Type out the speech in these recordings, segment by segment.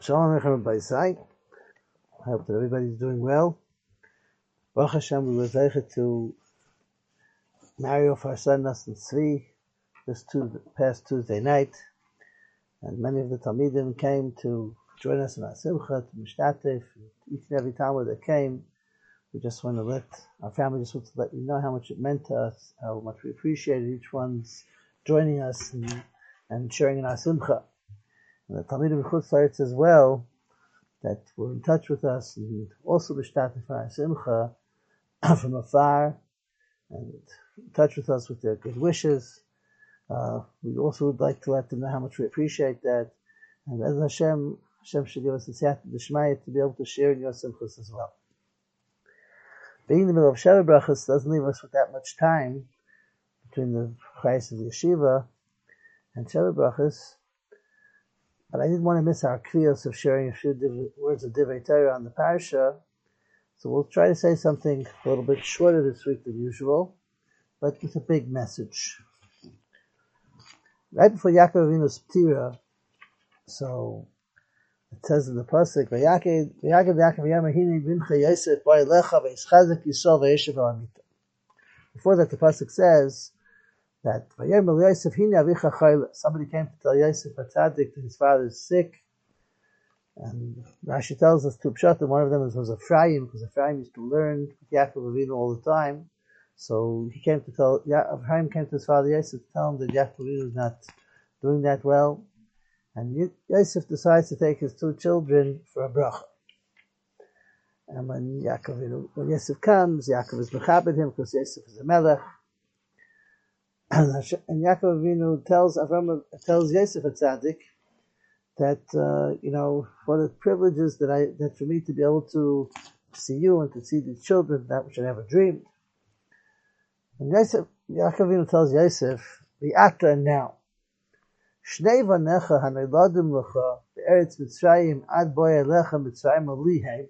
Shalom Aleichem by I hope that everybody's doing well. Baruch Hashem, we were able to marry off our son Nassim Tzvi this past Tuesday night, and many of the Talmidim came to join us in our Simcha, to Mishtatif, each and every time that came. We just want to let our family just want to let you know how much it meant to us, how much we appreciated each one's joining us and, and sharing in our Simcha. And the Talmidim Chutz as well, that were in touch with us and also B'shtatif our Simcha from afar and in touch with us with their good wishes. Uh, we also would like to let them know how much we appreciate that. And as Hashem, Hashem should give us the Siyat to be able to share in your Simchas as well. Being in the middle of Sheva Brachas doesn't leave us with that much time between the Christ of the Yeshiva and Sheva Brachas. But I didn't want to miss our kriyos of sharing a few words of Divrei Torah on the parsha, so we'll try to say something a little bit shorter this week than usual, but with a big message. Right before Yaakov Avinu's ptira, so it says in the pasuk, "Vayakev Yaakov Yamahini Bincha Yosef Lecha Veischazek Yisrael Amita." Before that, the pasuk says that Somebody came to tell Yosef Atzadik that his father is sick. And Rashi tells us two pshat, one of them was, Ephraim, because Ephraim used to learn with Yaakov Avinu all the time. So he came to tell, Ephraim came to his father Yosef to tell him that Yaakov Avinu is not doing that well. And Yosef decides to take his two children for a bracha. And when Yaakov, when Yosef comes, Yaakov is mechabed him because Yosef is a melech. And Yaakov Avinu tells Avram tells Yosef at Tzaddik that uh, you know what the privileges that I that for me to be able to see you and to see the children that which I never dreamed. And Yosef Yaakov Avinu tells Yosef the ata now. Shnei vanecha hanayladim lecha be'eretz Mitzrayim ad boy elecha Mitzrayim alihem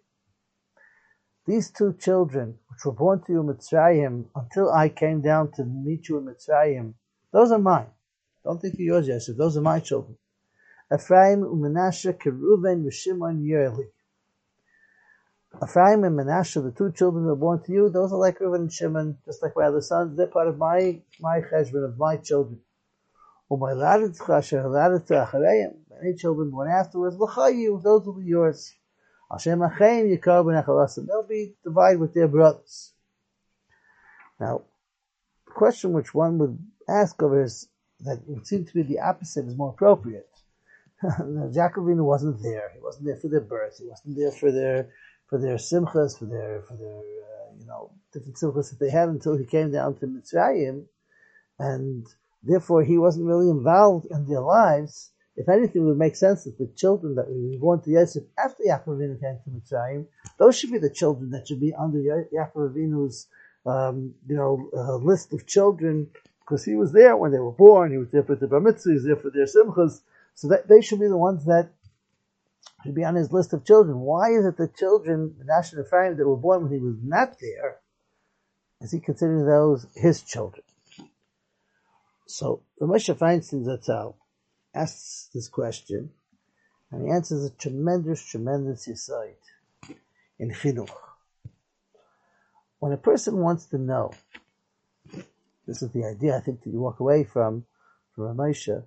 these two children, which were born to you in Mitzrayim, until I came down to meet you in Mitzrayim, those are mine. Don't think you're yours, Yosef. Those are my children. Ephraim, Menashe, Keruven, Shimon, Yerli. Ephraim and Menashe, the two children who were born to you, those are like Reuven and Shimon, just like my other sons. They're part of my my cheshbon of my children. Any children born afterwards, those will be yours. Hashem B'nechalasim. They'll be divided with their brothers. Now, the question which one would ask over is that it would seem to be the opposite is more appropriate. Yaakov Avinu wasn't there. He wasn't there for their birth. He wasn't there for their for their simchas, for their for their uh, you know different simchas that they had until he came down to Mitzrayim, and therefore he wasn't really involved in their lives. If anything, it would make sense that the children that were born to Yosef after Yaakov Avinu came to Mitzrayim, those should be the children that should be under Yaakov Avinu's, um, you know, uh, list of children, because he was there when they were born. He was there for the bar mitzvah. He was there for their simchas. So that they should be the ones that should be on his list of children. Why is it the children, the national Ephraim, that were born when he was not there, is he considering those his children? So the Moshe Feinstein Zatzal asks this question, and he answers a tremendous, tremendous insight in chinuch. When a person wants to know, this is the idea I think that you walk away from from Ramesha.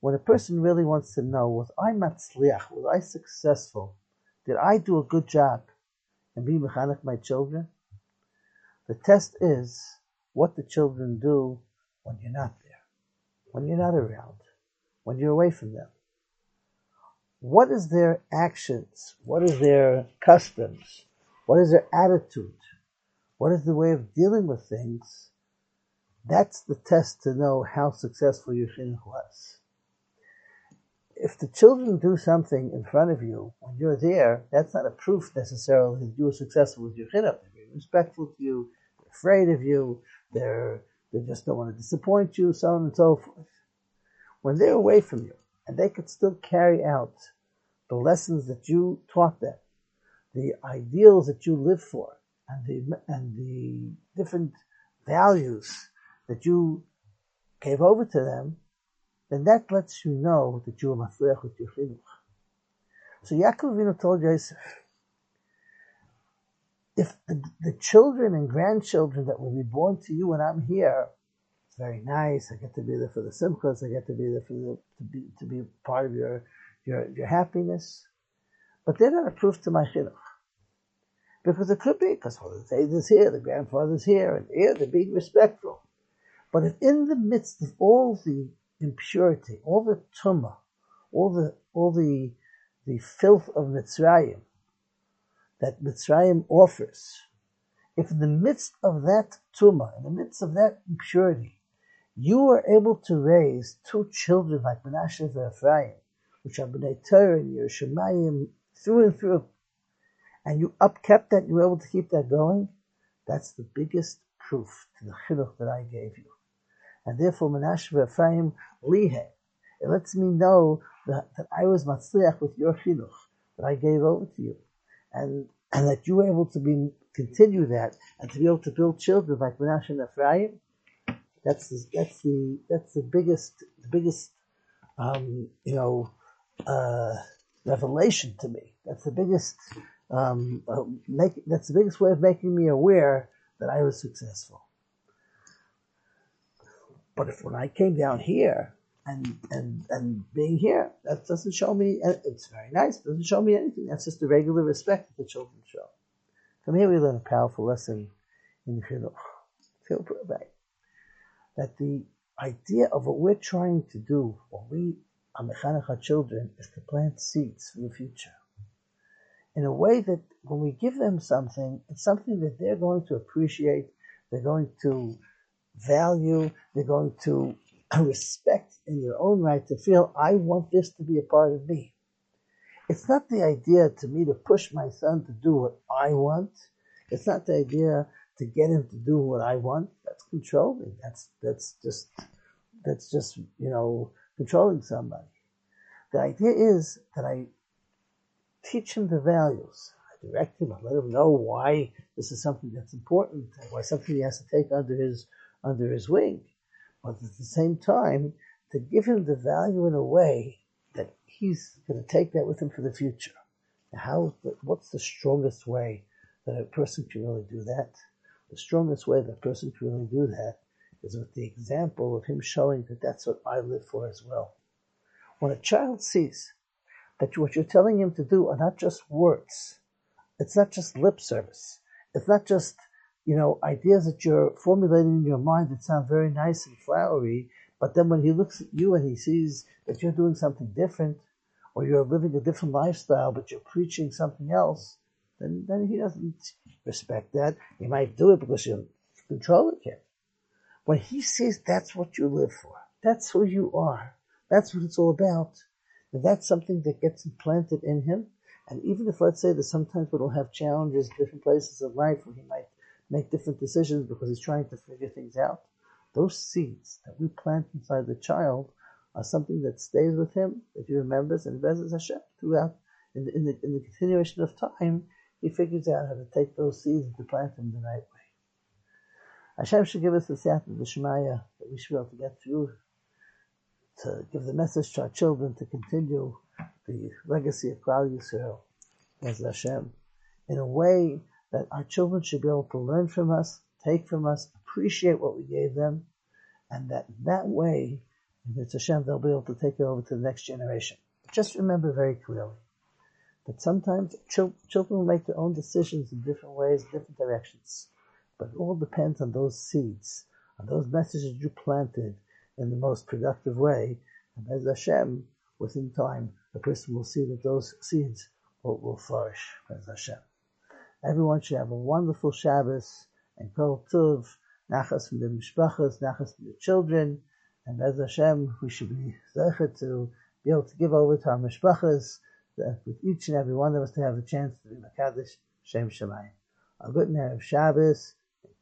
When a person really wants to know, was I matzliach, was I successful? Did I do a good job in being mechanech my children? The test is what the children do when you're not there, when you're not around when you're away from them? What is their actions? What is their customs? What is their attitude? What is the way of dealing with things? That's the test to know how successful your chinuch was. If the children do something in front of you when you're there, that's not a proof necessarily that you were successful with your chinuch. They're respectful to you, they're afraid of you, they're, they just don't want to disappoint you, so on and so forth when they're away from you and they could still carry out the lessons that you taught them, the ideals that you live for, and the, and the different values that you gave over to them, then that lets you know that you are matzliach with your chinuch. So Yaakov Avinu told Yosef, if the, the, children and grandchildren that will be born to you when I'm here, it's very nice. I get to be there for the simchas. I get to be there for the, to be to be part of your your your happiness. But they're not a proof to my chinuch. Because it could be, because well, the father's here, the grandfather's here, and here they're being respectful. But if in the midst of all the impurity, all the tumah, all the all the the filth of Mitzrayim that Mitzrayim offers, if in the midst of that tumah, in the midst of that impurity, you are able to raise two children like Menashe and Ephraim, which are Bnei Torah and Yirei Shamayim through and through, and you upkept that, you were able to keep that going, that's the biggest proof to the chinuch that I gave you. And therefore, Menashe and Ephraim lihe. It lets me know that, that I was matzliach with your chinuch that I gave over to you, and and that you were able to be continue that and to be able to build children like Menashe and Ephraim. That's the, that's the that's the biggest the biggest um, you know uh, revelation to me. That's the biggest um, uh, make, that's the biggest way of making me aware that I was successful. But if when I came down here and and and being here, that doesn't show me. It's very nice. It doesn't show me anything. That's just the regular respect that the children show. From here, we learn a powerful lesson in chinuch. Feel right that the idea of what we're trying to do, what we are mechanech children, is to plant seeds for the future. In a way that when we give them something, it's something that they're going to appreciate, they're going to value, they're going to respect in their own right to feel, I want this to be a part of me. It's not the idea to me to push my son to do what I want. It's not the idea to get him to do what I want. That's controlling. That's that's just that's just you know controlling somebody. The idea is that I teach him the values. I direct him. I let him know why this is something that's important, why something he has to take under his under his wing, but at the same time, to give him the value in a way that he's going to take that with him for the future. How? What's the strongest way that a person can really do that? The strongest way that a person can really do that is with the example of him showing that that's what I live for as well. When a child sees that what you're telling him to do are not just words, it's not just lip service, it's not just you know, ideas that you're formulating in your mind that sound very nice and flowery, but then when he looks at you and he sees that you're doing something different, or you're living a different lifestyle, but you're preaching something else, then, then he doesn't respect that. He might do it because you're controlling him. When he sees that's what you live for, that's who you are, that's what it's all about, and that's something that gets implanted in him. And even if, let's say, that sometimes we will have challenges, different places in life where he might make different decisions because he's trying to figure things out. Those seeds that we plant inside the child are something that stays with him, that he remembers and Bezes Hashem throughout in the, in the, in the continuation of time. He figures out how to take those seeds and to plant them the right way. Hashem should give us the siyata, the Shemaya, that we should be able to get through, to give the message to our children, to continue the legacy of Klal Yisrael, as Hashem, in a way that our children should be able to learn from us, take from us, appreciate what we gave them, and that that way, if it's Hashem, they'll be able to take it over to the next generation. Just remember very clearly that sometimes children will make their own decisions in different ways, different directions. But it all depends on those seeds, on those messages you planted in the most productive way. And as Hashem, within time, the person will see that those seeds will, will flourish. As Hashem. Everyone should have a wonderful Shabbos and Kol Tuv, Nachas from the Mishpachas, Nachas from the children, and as Hashem, we should be zeichet to be able to give over to our Mishpachas, with each and every one of us to have a chance to be Makadish Shem Shemayim. A good night of Shabbos and